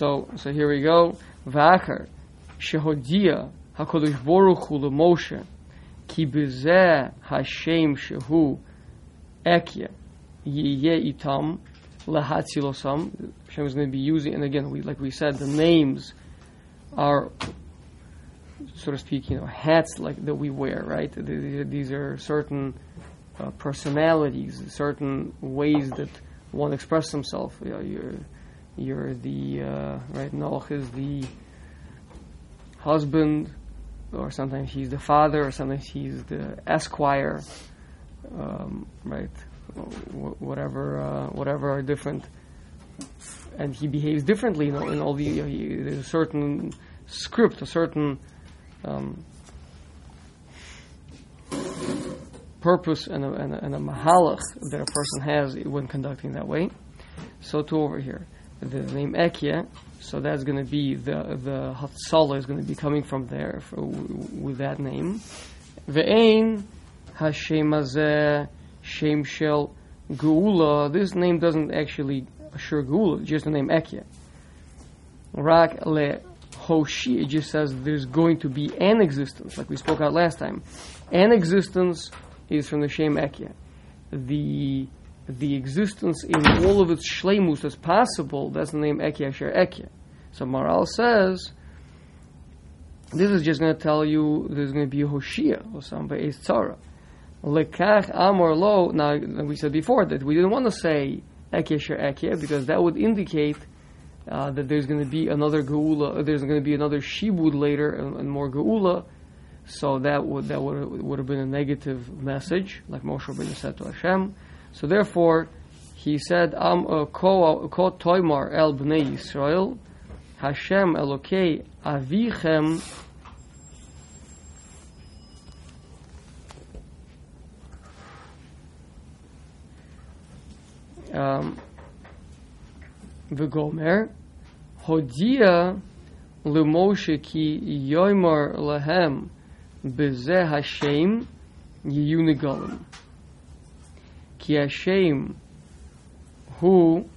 So, so here we go. V'achar shehodia Hakadosh Baruch Hu Moshe ki bezeh Hashem shehu ekya yiyeh itam lahatzilosam. Hashem is going to be using, and again, we like we said, the names are, so to speak, you know, hats like that we wear, right? These are certain uh, personalities, certain ways that one expresses himself. You know, you're, the uh, right. Noach is the husband, or sometimes he's the father, or sometimes he's the esquire, um, right? whatever, uh, whatever are different, and he behaves differently in all, in all the. Know, he, there's a certain script, a certain um, purpose, and a, and a, and a mahalach that a person has when conducting that way. So to over here, the name Ekya so that's going to be the the Hatzalah is going to be coming from there for, with that name. Ve'ein Hashem Azeh Shem Shel Geula. This name doesn't actually assure Geula, just the name Ekya. Rak Le Hoshi, it just says there's going to be an existence, like we spoke out last time. An existence is from the Shem Ekya. The the existence in all of its shleimus as possible, that's the name Ekya Asher Ekya. So Maral says, this is just going to tell you there's going to be a Hoshia or somebody is Tzara. Lekach Amor Lo, now we said before that we didn't want to say Ekya Asher Ekya because that would indicate uh, that there's going to be another Geula, there's going to be another Shibud later and, and more Geula. So that would that would would have been a negative message, like Moshe Rabbeinu said to Hashem. So therefore, he said, "Am ko toimar el bnei Yisrael, Hashem Elokei avichem." Um, V'gomer, hodia l'Moshe ki yoimar lahem bezeh Hashem yiyunigalim. Ki Hashem hu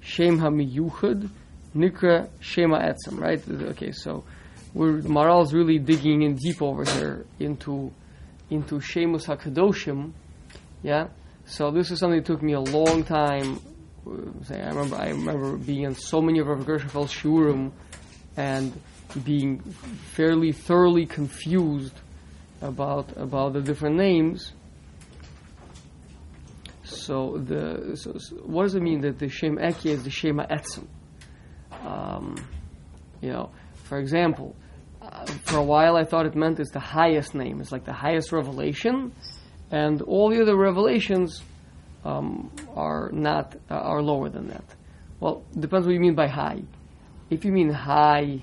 Shem HaMiyuchad Nikra Shema Etzem, right? Okay, so we're, Maral's really digging in deep over here into into Shemus HaKadoshim, yeah? So this is something that took me a long time. I remember I remember being in so many of Rav Gershenfeld's shurim and being fairly thoroughly confused about about the different names so the so, so what does it mean that the Shem Eki is the Shema Etzim? Um, you know, for example, uh, for a while I thought it meant it's the highest name. It's like the highest revelation, and all the other revelations um, are not uh, are lower than that. Well, depends what you mean by high. If you mean high,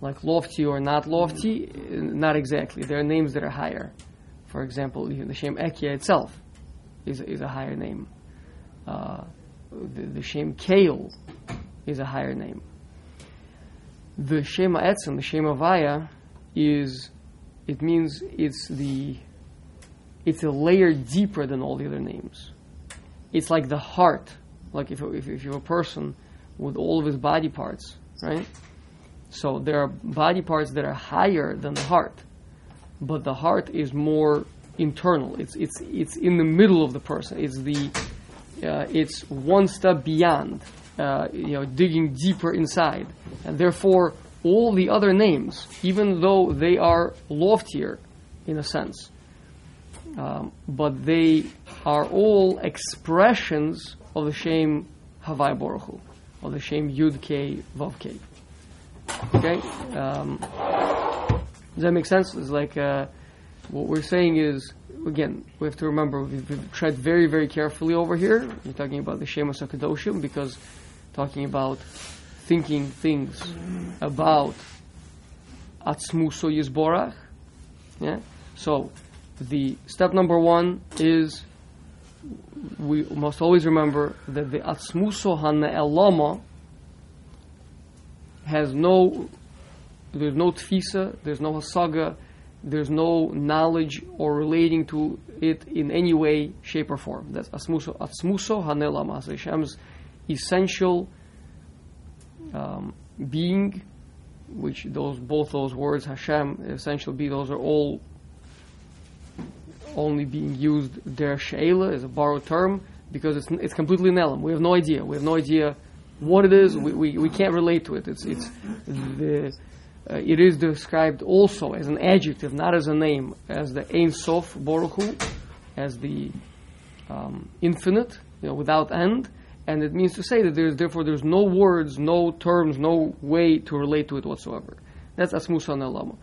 like lofty or not lofty, not exactly. There are names that are higher. For example, the Shem Ekya itself is, is a higher name. Uh, the, the Shem Kael is a higher name. The Shem Etzem, the Shem Avaya, is it means it's the it's a layer deeper than all the other names. It's like the heart, like if, if, if you're a person with all of his body parts, right? So there are body parts that are higher than the heart but the heart is more internal. It's it's it's in the middle of the person. It's the uh, it's one step beyond. Uh, you know, digging deeper inside, and therefore all the other names, even though they are loftier, in a sense, um, but they are all expressions of the Shem Havai Baruch Hu, of the Shem Yud K Vav. Okay. Um, does that make sense? It's like uh, what we're saying is again we have to remember we've, we've tread very very carefully over here. We're talking about the Shemos Hakadoshim because talking about thinking things about Atzmuso Yisborach. Yeah. So the step number one is we must always remember that the Atzmuso Hana Elama has no there's no tfisa, there's no hasaga, there's no knowledge or relating to it in any way, shape, or form. That's Asmuso, Asmuso Hanelama, Hashem's essential um, being, which those both those words, Hashem, essential being, those are all only being used there, Sheila, is a borrowed term, because it's, it's completely Nelam. We have no idea. We have no idea what it is. We, we, we can't relate to it. It's, it's the uh, it is described also as an adjective, not as a name, as the Ein Sof Baruch Hu, as the um, infinite, you know, without end, and it means to say that there's therefore there's no words, no terms, no way to relate to it whatsoever. That's Asmusa Nalama.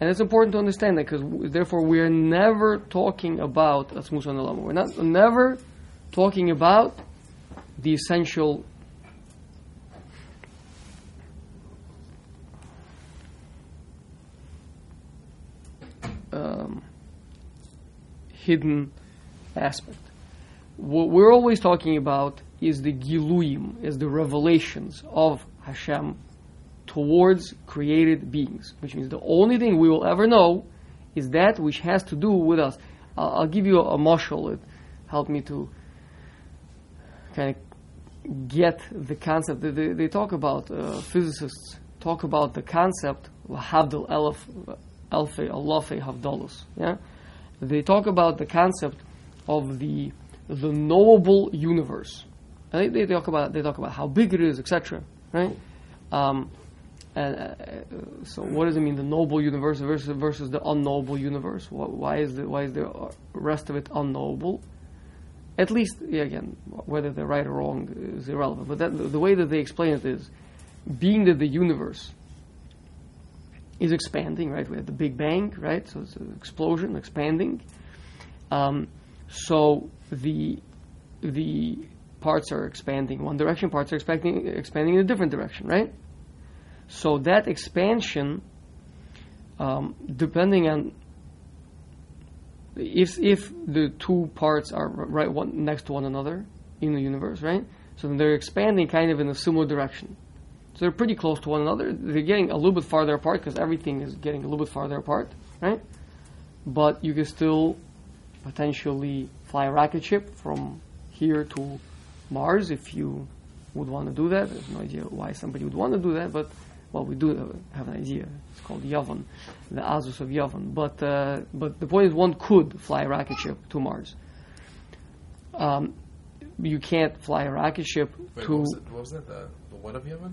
And it's important to understand that because therefore we are never talking about Asmusa Nalama. We're not never talking about the essential um, hidden aspect. What we're always talking about is the giluim, is the revelations of Hashem towards created beings, which means the only thing we will ever know is that which has to do with us. I'll, I'll give you a, a mashal. It helped me to kind of get the concept. They, they, they talk about uh, physicists talk about the concept Havdil Elef Alfe Allafe Havdalus. Yeah, they talk about the concept of the the knowable universe. They, they, talk about they talk about how big it is, etc. Right? Um, and uh, so, what does it mean? The knowable universe versus versus the unknowable universe. Why is the why is the rest of it unknowable? At least, yeah, again, whether they're right or wrong is irrelevant. But that, the way that they explain it is, being that the universe is expanding, right? We have the Big Bang, right? So it's an explosion, expanding. Um, so the the parts are expanding one direction, parts are expanding expanding in a different direction, right? So that expansion, um, depending on if if the two parts are right one next to one another in the universe, right? So they're expanding kind of in a similar direction. So they're pretty close to one another. They're getting a little bit farther apart because everything is getting a little bit farther apart, right? But you can still potentially fly a rocket ship from here to Mars if you would want to do that. There's no idea why somebody would want to do that, but well, we do have an idea. It's called Yavon, the Azus of Yavon. But uh, but the point is, one could fly a rocket ship to Mars. Um, you can't fly a rocket ship Wait, to. What was, it, what was that? The, the what of Yavon?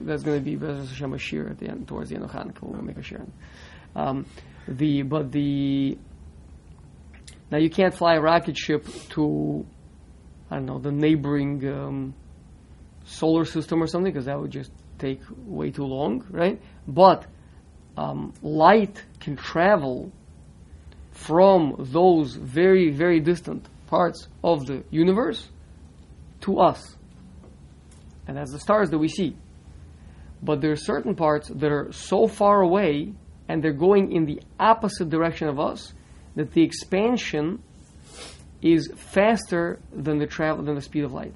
That's going to be Bezos Hashem a shir at the end, towards the end of Hanukkah. We'll make a. Um, the but the now you can't fly a rocket ship to I don't know the neighboring um, solar system or something because that would just take way too long, right? But um, light can travel from those very very distant parts of the universe to us, and that's the stars that we see. But there are certain parts that are so far away and they're going in the opposite direction of us that the expansion is faster than the travel than the speed of light.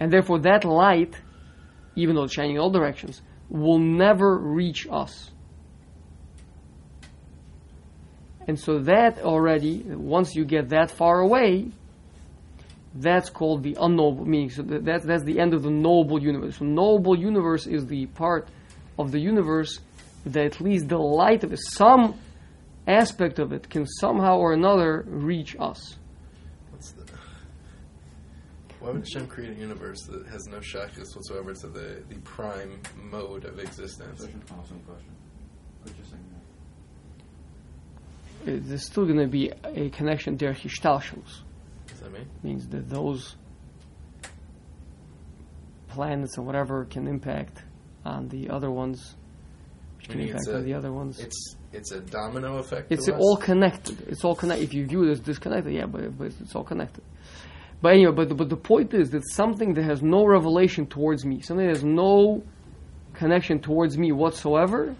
And therefore that light, even though it's shining in all directions, will never reach us. And so that already, once you get that far away, that's called the unknowable, meaning so that's, that's the end of the knowable universe. So knowable universe is the part of the universe that at least the light of it, some aspect of it, can somehow or another reach us. What's the, why would Hashem create a universe that has no shakas whatsoever to the, the prime mode of existence? Such an awesome question. Just saying that. There's still going to be a connection there, Hishtalshalus. Does that mean? means that those planets or whatever can impact on the other ones, which can Meaning impact it's a- on the other ones. It's it's a domino effect. It's to us? all connected. It's all connected. If you view it as disconnected, yeah, but, but it's all connected. But anyway, but the, but the point is that something that has no revelation towards me, something that has no connection towards me whatsoever,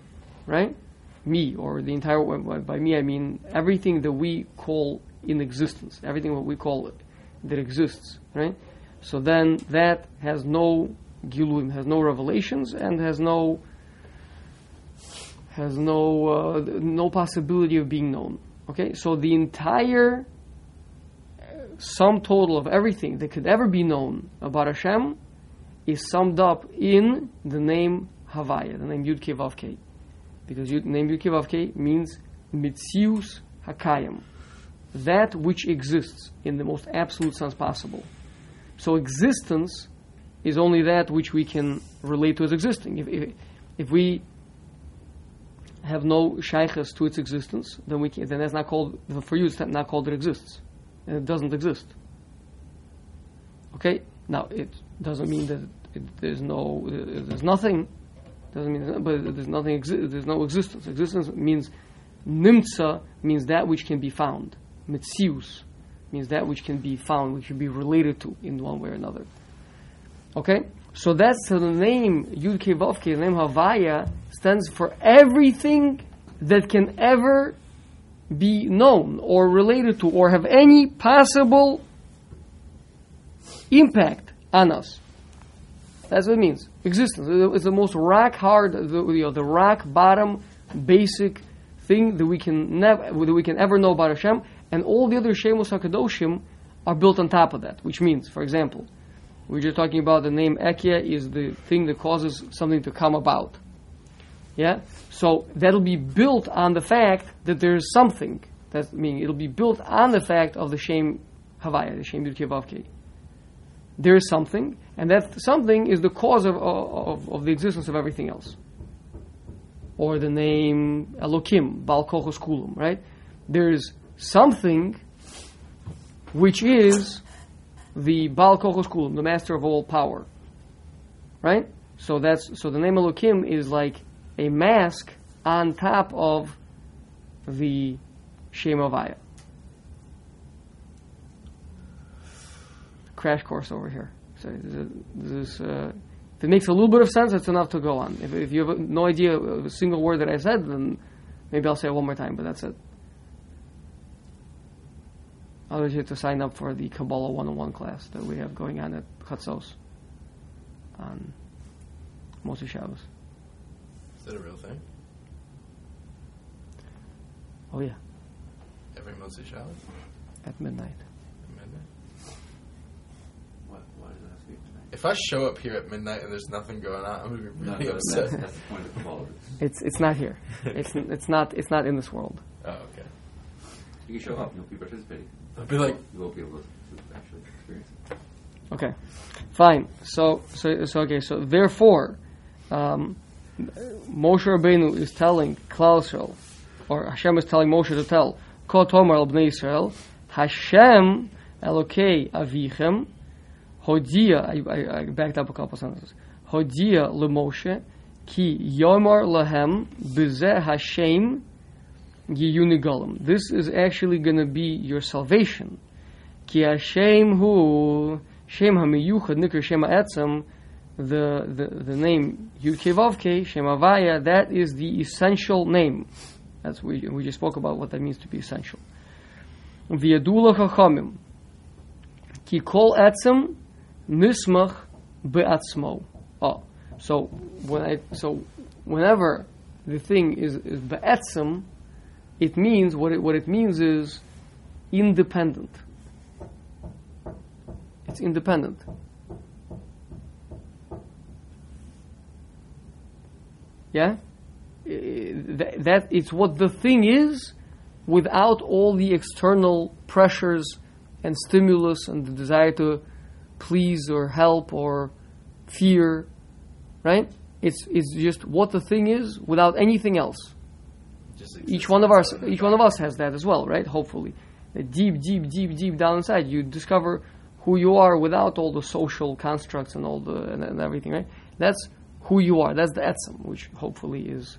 right? Me or the entire by me I mean everything that we call in existence, everything what we call that exists, right? So then that has no giluim, has no revelations, and has no has no uh, no possibility of being known. Okay, so the entire uh, sum total of everything that could ever be known about Hashem is summed up in the name Havaya, the name Yud Kei Vav Kei, because Yud, name Vav means Mitzius Hakayim, that which exists in the most absolute sense possible. So existence is only that which we can relate to as existing. If, if, if we have no shaykhs to its existence, then we can, then that's not called for you. It's not called it exists, it doesn't exist. Okay, now it doesn't mean that it, there's no there's nothing. Doesn't mean, but there's nothing. Exi- there's no existence. Existence means nimtza means that which can be found. Mitzius means that which can be found, which can be related to in one way or another. Okay, so that's so the name Yud Kei Vav Kei, the name Havaya stands for everything that can ever be known or related to or have any possible impact on us. That's what it means. Existence. It's the most rock hard, the, you know, the rock bottom, basic thing that we can never, that we can ever know about Hashem, and all the other Shemos Hakadoshim are built on top of that. Which means, for example, we're just talking about the name Ekia is the thing that causes something to come about. Yeah? So that'll be built on the fact that there's something. That meaning it'll be built on the fact of the Shem Havaya, the Shem Yudkevavke. There is something, and that something is the cause of, of, of the existence of everything else. Or the name Elokim, Bal Kochos Kulam, right? There's something which is the Baal Kochos Kulam, the master of all power. Right? So that's so the name Elokim is like a mask on top of the Shem Avaya. Crash course over here. So this uh, if it makes a little bit of sense, it's enough to go on. If, if you have no idea of a single word that I said, then maybe I'll say it one more time, but that's it. Otherwise, you have to sign up for the Kabbalah 101 class that we have going on at Chatzos on Moshe Shabbos. Is that a real thing? Oh, yeah, Every Moshe Shabbos? At midnight? What, why does that speak tonight? If I show up here at midnight and there's nothing going on, I'm gonna be No, really upset. that's, that's the point of Kabbalah. It's it's not here. It's it's not it's not in this world. Oh, okay. You can show up, you'll be participating. I'll be like, You won't be able to, to actually experience it. Okay, fine. So so so okay. So therefore, um, Moshe Rabbeinu is telling Klal Yisrael, or Hashem is telling Moshe to tell Ko Tomer al Bnei Yisrael, Hashem Elokei Avichem, Hodia. I, I, backed up a couple sentences. Hodia leMoshe ki Yomar lahem b'zeh Hashem yiyunigalim. This is actually going to be your salvation. Ki Hashem hu Shem HaMiyuchad Nikr Shem the, the, the name Yud Kei Shem Havaya, that is the essential name. That's we, we just spoke about what that means to be essential. V'yadula Chachamim, Ki Kol Etzem Nismach Be'atzmo. Oh, so when I so whenever the thing is, is Be'etzem, it means what it, what it means is independent. It's independent. Yeah? That, that it's what the thing is without all the external pressures and stimulus and the desire to please or help or fear, right? It's, it's just what the thing is without anything else. Each one of us each one of us has that as well right? Hopefully. Deep deep deep deep down inside you discover who you are without all the social constructs and all the and, and everything right? That's who you are. That's the etzem which hopefully is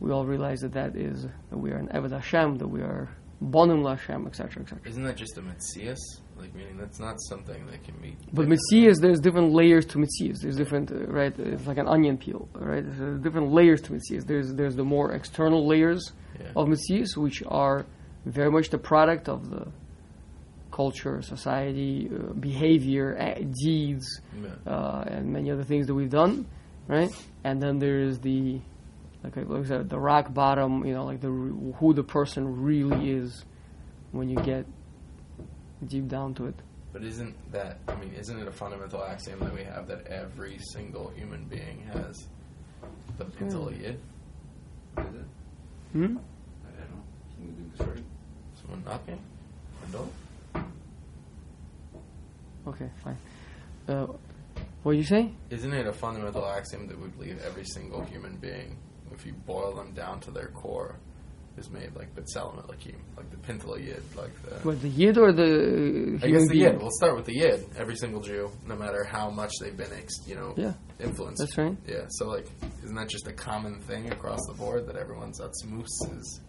we all realize that that is that we are an Eved Hashem that we are Bonim Hashem etc etc Isn't that just a Metzias? Like, meaning that's not something that can be. But Metzias, there's different layers to Metzias. There's different, uh, right? It's like an onion peel, right? There's different layers to Metzias. There's there's the more external layers Yeah. of Metzias, which are very much the product of the culture, society, uh, behavior, a- deeds, Yeah. uh, and many other things that we've done, right? And then there's the like like I said, the rock bottom. You know, like the who the person really is when you get deep down to it. But isn't that? I mean, isn't it a fundamental axiom that we have that every single human being has the pintle yid? What is it? Hmm? I, don't know. Someone doing the sorting? Someone knocking? A door? Okay, fine. Uh, what you say? Isn't it a fundamental axiom that we believe every single human being, if you boil them down to their core, is made like B'Tselem Elohim, like the pintle yid, like the. What the yid or the I guess the yid. We'll start with the yid. Every single Jew, no matter how much they've been, ex- you know, Yeah. influenced. That's right. Yeah. So like, isn't that just a common thing across the board that everyone's atzmus is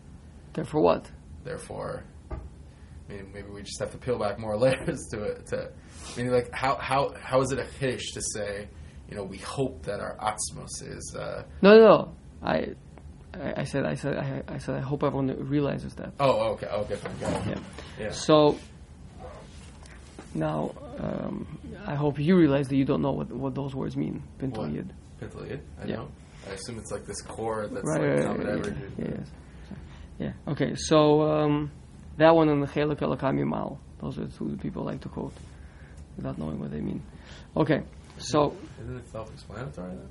Therefore, what? therefore? I mean, maybe we just have to peel back more layers to it. To, I mean, like, how how how is it a chiddush to say, you know, we hope that our atzmus is. Uh, No, no, no. I, I, I said, I said, I, I said, I hope everyone realizes that. oh, okay, okay, fine. Yeah. Yeah. So now, um, I hope you realize that you don't know what what those words mean. What? yid. I Yeah. don't. I assume it's like this core that's Right, like right, right, average. yeah, yes. Yeah. Okay. So um, that one and the chelik elakami mal. Those are the two people like to quote without knowing what they mean. Okay. So Isn't it self-explanatory then?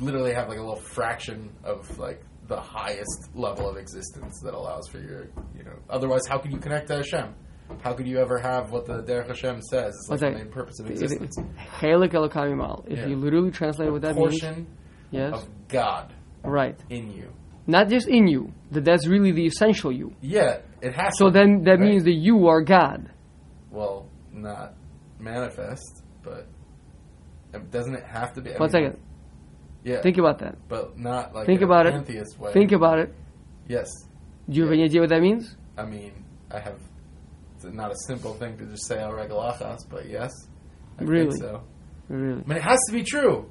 Literally have like a little fraction of like the highest level of existence that allows for your, you know. Otherwise, how could you connect to Hashem? How could you ever have what the Derech Hashem says is like the main purpose of existence? Chelik. If Yeah. you literally translate what that means, Portion yes, of God right. in you. Not just in you. That that's really the essential you. Yeah, it has. So to, then that right? means that you are God. well, not manifest, but um, doesn't it have to be? I One mean, second. Yeah, Think about that. but not like Think a about it. pantheist way. Think about it. Yes, Do you have any idea what that means? I mean, I have. It's not a simple thing to just say al regalachas, but yes, I Really? think so. Really? I mean, it has to be true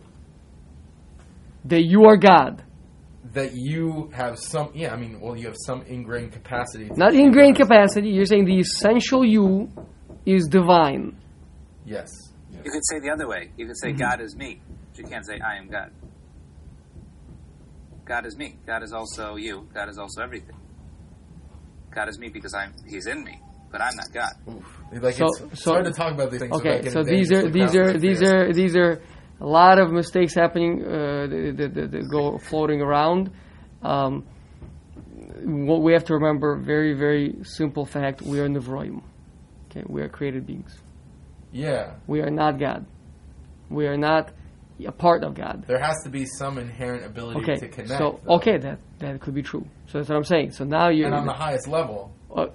That you are God. that you have some. Yeah, I mean, well, you have some ingrained capacity. Not ingrained capacity. You're saying the essential you is divine. Yes. You could say the other way. You could Mm-hmm. say God is me. But you can't say I am God. God is me. God is also you. God is also everything. God is me because I'm He's in me, but I'm not God. Oof. Like So- it's, it's hard to talk about these things. Okay, without so getting these are these are these are these are a lot of mistakes happening uh, that, that, that, that go floating around. Um, what we have to remember, very very simple fact: we are nevroim. Okay, we are created beings. Yeah, We are not God. We are not a part of God. there has to be some inherent ability Okay, to connect. so though. okay, that that could be true. So that's what I'm saying. So now you're and on the highest level. uh,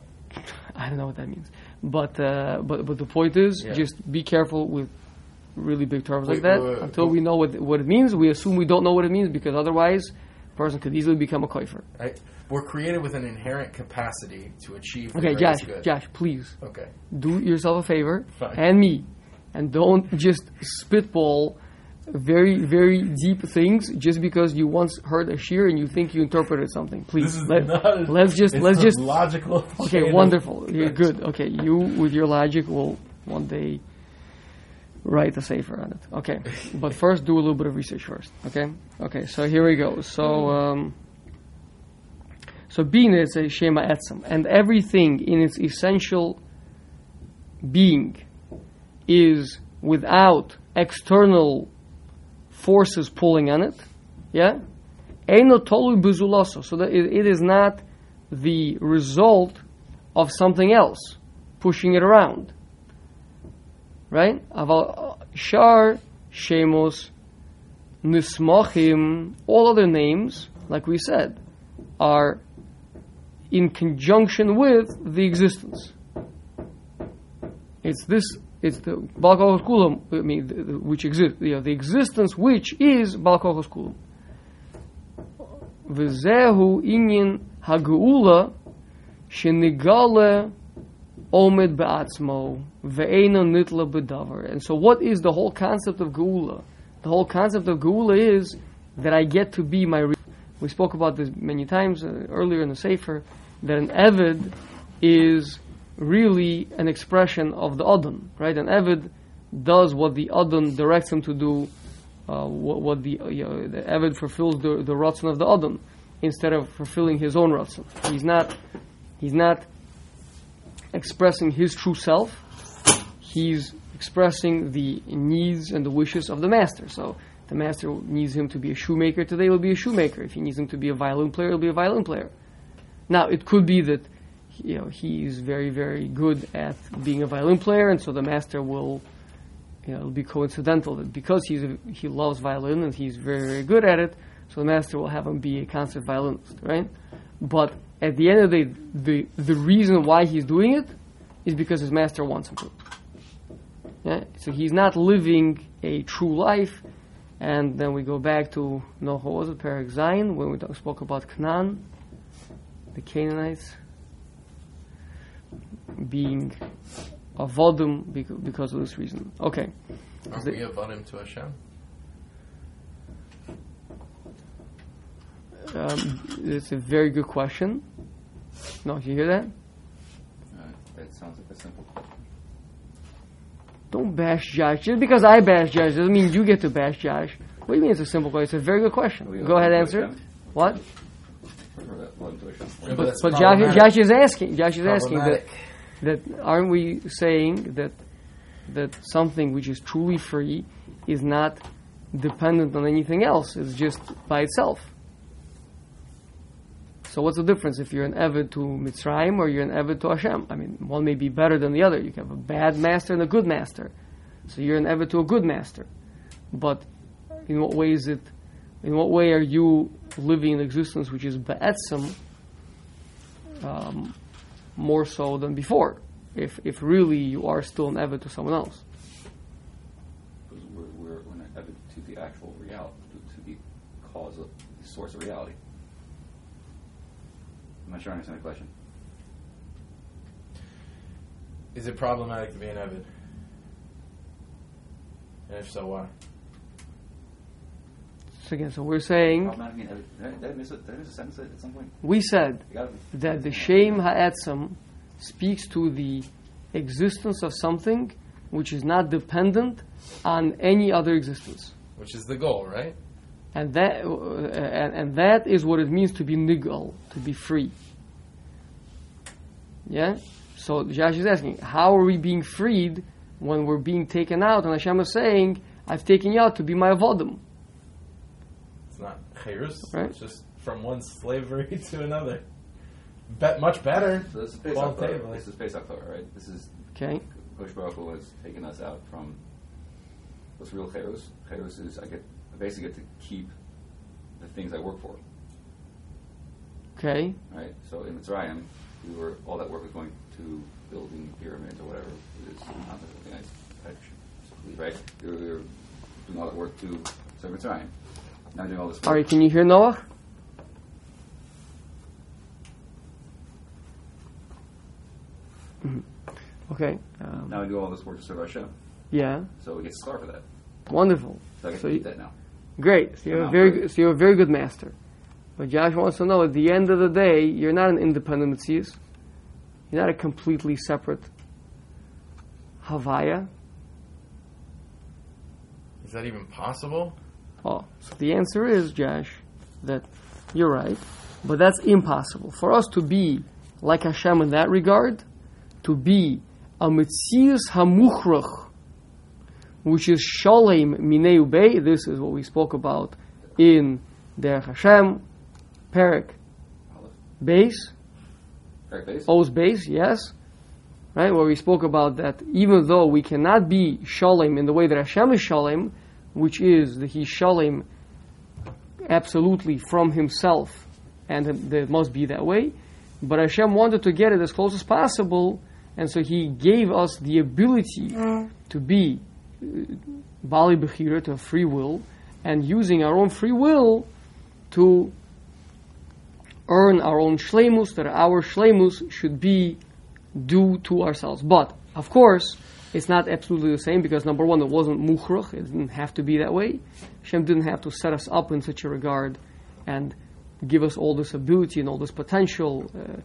I don't know what that means, but uh, but but the point is, Yeah. just be careful with really big terms like that. wait, wait, Until wait. we know what what it means, we assume we don't know what it means because otherwise, a person could easily become a koifer. Right? We're created with an inherent capacity to achieve. Okay, Josh, good. Josh, please Okay. do yourself a favor Fine. and me, and don't just spitball very very deep things just because you once heard a shiur and you think you interpreted something. Please, Let, us just let's just logical. Okay, wonderful. You're good. Okay, you with your logic will one day write a sefer on it. Okay, but first do a little bit of research first. Okay, okay. So here we go. So um, so being is a shema etzem, and everything in its essential being is without external forces pulling on it. Yeah, Eino. So that it, it is not the result of something else pushing it around. Right? Aval shar shemos nismachim. All other names, like we said, are in conjunction with the existence. It's this. It's the balkochos kulam. I mean, the, the, which exists. You know, the existence which is balkochos kulam. V'zehu inyan hageula shenigale omed be'atzmo ve'ena nitla bedavar. And so, what is the whole concept of geula? The whole concept of geula is that I get to be my. Re- we spoke about this many times uh, earlier in the Sefer that an Evid is really an expression of the Adon, right? An Evid does what the Adon directs him to do uh, what, what the uh, you know, the Eved fulfills the the ratzon of the Adam instead of fulfilling his own ratzon. He's not he's not expressing his true self. He's expressing the needs and the wishes of the master. So the master needs him to be a shoemaker today, he'll be a shoemaker. If he needs him to be a violin player, he'll be a violin player. Now it could be that you know he's very very good at being a violin player, and so the master will you know it'll be coincidental that because he's a, he loves violin and he's very very good at it, so the master will have him be a concert violinist, right? But at the end of the day, the the reason why he's doing it is because his master wants him to. Yeah? So he's not living a true life. And then we go back to no, what was Perak Zion, when we talk, spoke about Canaan, the Canaanites being avodim bec- because of this reason. Okay. Are the- we avodim to Hashem? Um, it's a very good question. No, you hear that? Uh, that sounds like a simple question. Don't bash Josh. Just because I bash Josh doesn't mean you get to bash Josh. What do you mean it's a simple question? It's a very good question. We Go ahead, avoid answer it. What? Or avoid to Hashem? Yeah, but that's But Josh. Josh is asking. Josh is asking that, Problematic. That aren't we saying that that something which is truly free is not dependent on anything else? It's just by itself. So what's the difference if you're an Eved to Mitzrayim or you're an Eved to Hashem? I mean, one may be better than the other. You can have a bad master and a good master. So you're an Eved to a good master. But in what way is it? In what way are you living an existence which is ba'etzim um, more so than before? If if really you are still an Eved to someone else. Because we're, we're, we're not evident to the actual reality, to, to the cause of the source of reality. I'm not sure I understand the question. Is it problematic to be an Evid? And if so, why? So again, so we're saying Problematic being evident. Did I, did I miss it? Did I miss a sentence at some point? we said You gotta be. that the Shem Ha'etzim speaks to the existence of something which is not dependent on any other existence. Which is the goal, right? And that, uh, and, and that is what it means to be nigal, to be free. Yeah? So Josh is asking, how are we being freed when we're being taken out? And Hashem is saying, I've taken you out to be my avodim. It's not chayrus. Right. It's just from one slavery to another. Bet much better. So this is Pesach Qualitatively. Torah. This is Pesach Torah, right? This is Okay? Kosh Baruch Hu has taken us out from what's real Cherus. Cherus is I get I basically get to keep the things I work for, Okay? right? So in Mitzrayim, we were all that work was going to building pyramids or whatever it is not the thing I, I should believe, right? We were, we were doing all that work to serve Mitzrayim. Now doing all this work. Ari, can you hear Noah? Mhm. Okay. Um, Now I do all this work to serve Hashem. yeah. So we get to star for that. Wonderful. So I get So to you- eat that now. Great. So you're a very good, so you're a very good master. But Josh wants to know at the end of the day, you're not an independent Metzius. You're not a completely separate Havaya. Is that even possible? Oh, so the answer is, Josh, that you're right, but that's impossible. For us to be like Hashem in that regard, to be a Metzius Hamuchrach, which is Shalem Mineu Bey, this is what we spoke about in Derech Hashem, Perik Base? O's base, yes. Right, where we spoke about that even though we cannot be Shalem in the way that Hashem is Shalem, which is that He's Shalem absolutely from Himself, and it must be that way. But Hashem wanted to get it as close as possible, and so He gave us the ability to be uh, Bali Bechira, to have free will, and using our own free will to earn our own shlemus, that our shlemus should be due to ourselves. But, of course, it's not absolutely the same because number one, it wasn't mukhrach, it didn't have to be that way. Hashem didn't have to set us up in such a regard and give us all this ability and all this potential, uh,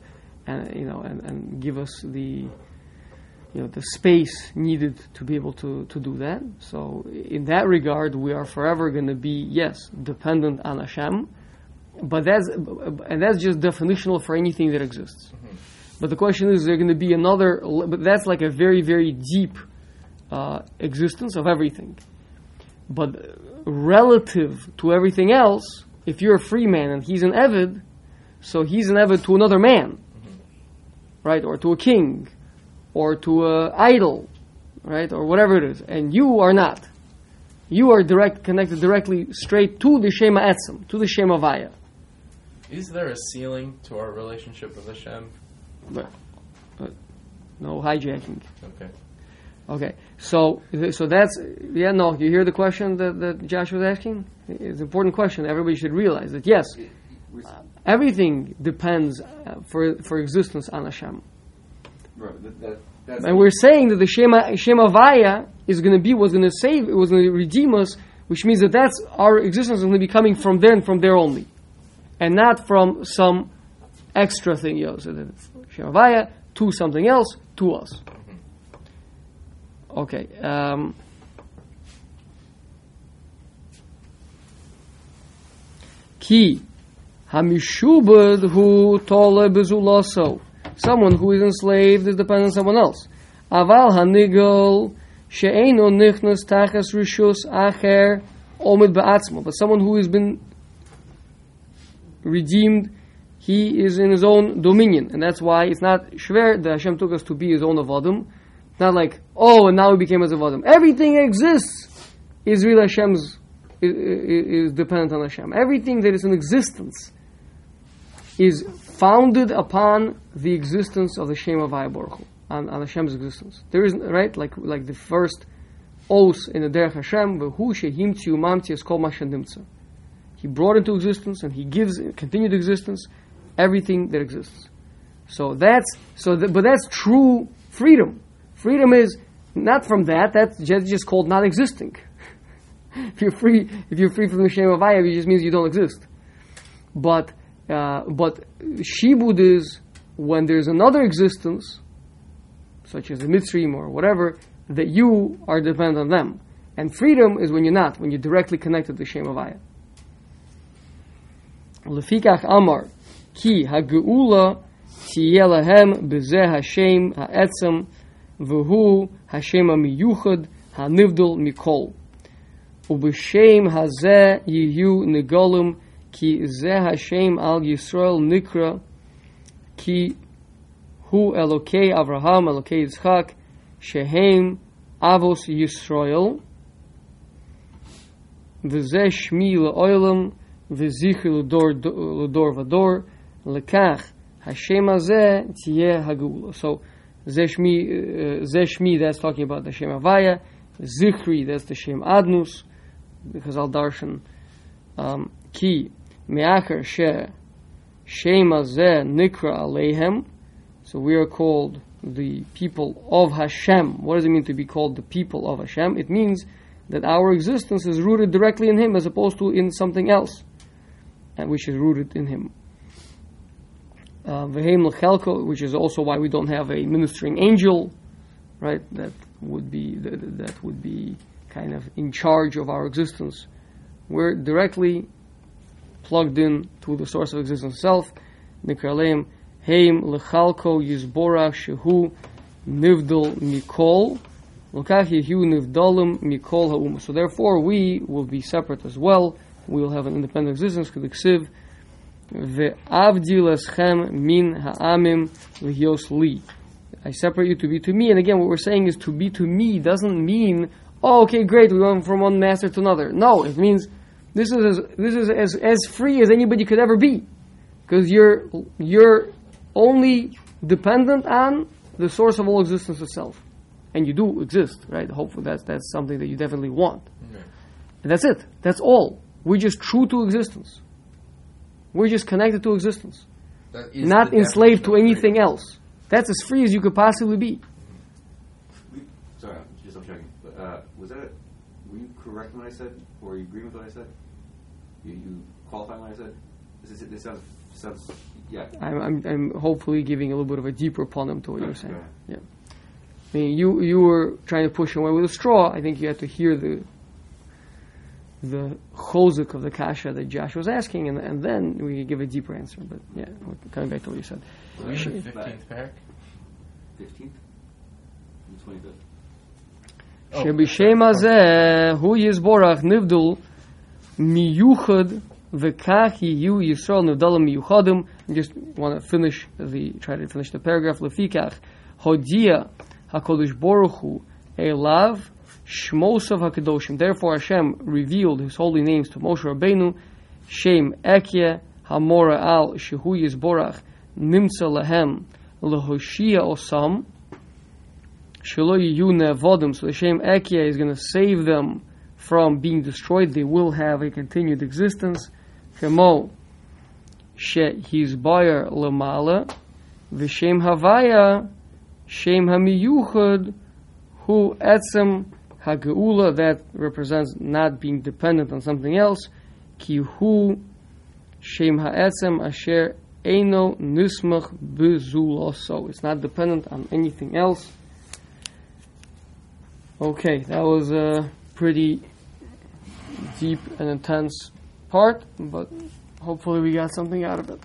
and you know, and, and give us the you know, the space needed to be able to, to do that. So in that regard, we are forever going to be, yes, dependent on Hashem, but that's, and that's just definitional for anything that exists. But the question is, is there going to be another, but that's like a very, very deep uh, existence of everything. But relative to everything else, if you're a free man and he's an Evid, so he's an Evid to another man, right? Or to a king, or to an idol, right? Or whatever it is. And you are not. You are direct, connected directly straight to the Shema Etzem, to the Shema Vaya. Is there a ceiling to our relationship with Hashem? But, but no hijacking. Okay. Okay, so so that's yeah. No, you hear the question that, that Josh was asking? It's an important question. Everybody should realize that yes, We- everything depends uh, for for existence on Hashem. Right, that, that, that's And we're saying that the Shema Shema Vaya is going to be what's going to save, it was going to redeem us, which means that that's our existence is going to be coming from there and from there only, and not from some extra thing. You know, so that to something else to us. Okay. Um, Ki hamishubad hu tole bezulaso. Someone who is enslaved is dependent on someone else. Aval hanigel she'eno nichnas tachas rishus acher omid ba'atzmo. But someone who has been redeemed, he is in his own dominion. And that's why it's not shver that Hashem took us to be his own avodim. It's not like, oh, and now we became his avodim. Everything exists is really Hashem's, is, is dependent on Hashem. Everything that is in existence is founded upon the existence of the Shem of Baruch on, on Hashem's existence. There is right like like the first oath in the Derech Hashem, v'hu shehim mamti es kol. He brought into existence and he gives continued existence everything that exists. So that's so, but that's true freedom. Freedom is not from that. That's just, called not existing. if you're free, if you're free from the Shem of Ayav, it just means you don't exist. But uh, but shibud is when there's another existence, such as a mitzrim or whatever, that you are dependent on them. And freedom is when you're not, when you're directly connected to Shem Avaya. Lefikach Amar, ki hageula tiyeh lahem bezeh Hashem ha'etzem v'hu Hashem ha'miyuchad ha'nivdol mikol. ובשם הזה יהיו נגולים כי זה השם על ישראל נקרא כי הוא אלוקי אברהם, אלוקי יצחק, שהם אבוס ישראל, וזה שמי לעולם וזכר לדור, לדור ודור, Lekach Hashem Azeh So Zeshmi, uh, Zeshmi, that's talking about the Shem Avaya. Zichri, that's the Shem Adnus, because Al Darshan. Um, ki Meacher She Shem Azeh Nikra Alehem. So we are called the people of Hashem. What does it mean to be called the people of Hashem? It means that our existence is rooted directly in Him as opposed to in something else, and which is rooted in Him. Vehem lechelko, which is also why we don't have a ministering angel, right? That would be that, would be kind of in charge of our existence. We're directly plugged in to the source of existence itself. Nikraleim heim lechalko yizborach shehu nivdol mikol. So therefore we will be separate as well. We will have an independent existence. Ve'avdil eschem min ha'amim li. I separate you to be to me. And again, what we're saying is to be to me doesn't mean, oh, okay, great, we went from one master to another. No, it means this is as, this is as, as free as anybody could ever be, because you're you're only dependent on the source of all existence itself, and you do exist, right? Hopefully, that's that's something that you definitely want. And that's it. That's all. We're just true to existence. We're just connected to existence, That is not enslaved to anything freedom. else. That's as free as you could possibly be. We, sorry, I'm just I'm checking. But, uh, was that were you correct when I said, or are you agreeing with what I said? You, you qualify what I said? This, is, this sounds sounds yeah. I'm, I'm, I'm hopefully giving a little bit of a deeper ponem to what you're saying. go Yeah. I mean, you you were trying to push away with a straw. I think you had to hear the the chozik of the kasha that Josh was asking, and, and then we could give a deeper answer. But yeah, we're coming back to what you said. Are we in the fifteenth parak? Fifteenth, and twenty-fifth. Oh, שבשם הזה הוא יסבורך נבדל מיוחד וכך יהיו ישראל נבדלים מיוחדים. I just want to finish the, try to finish the paragraph. לפיכך, הודיע הקדוש ברוך הוא אליו Shmosav HaKadoshim. Therefore Hashem revealed His holy names to Moshe Rabbeinu, Shem Ekye Hamora Al Shehu Yisborach Nimtza Lehem Lehoshia Osam Shelo Yune Vodim. So the Shem Ekye is going to save them from being destroyed. They will have a continued existence. Kemo Shehizbayer Lemala Vishem Havaya Shem HaMiyuchad Hu Etzem hageula that represents not being dependent on something else. Kihu shem ha'etzem asher eino nismach bezuloso. It's not dependent on anything else. Okay, that was a pretty deep and intense part, but hopefully we got something out of it.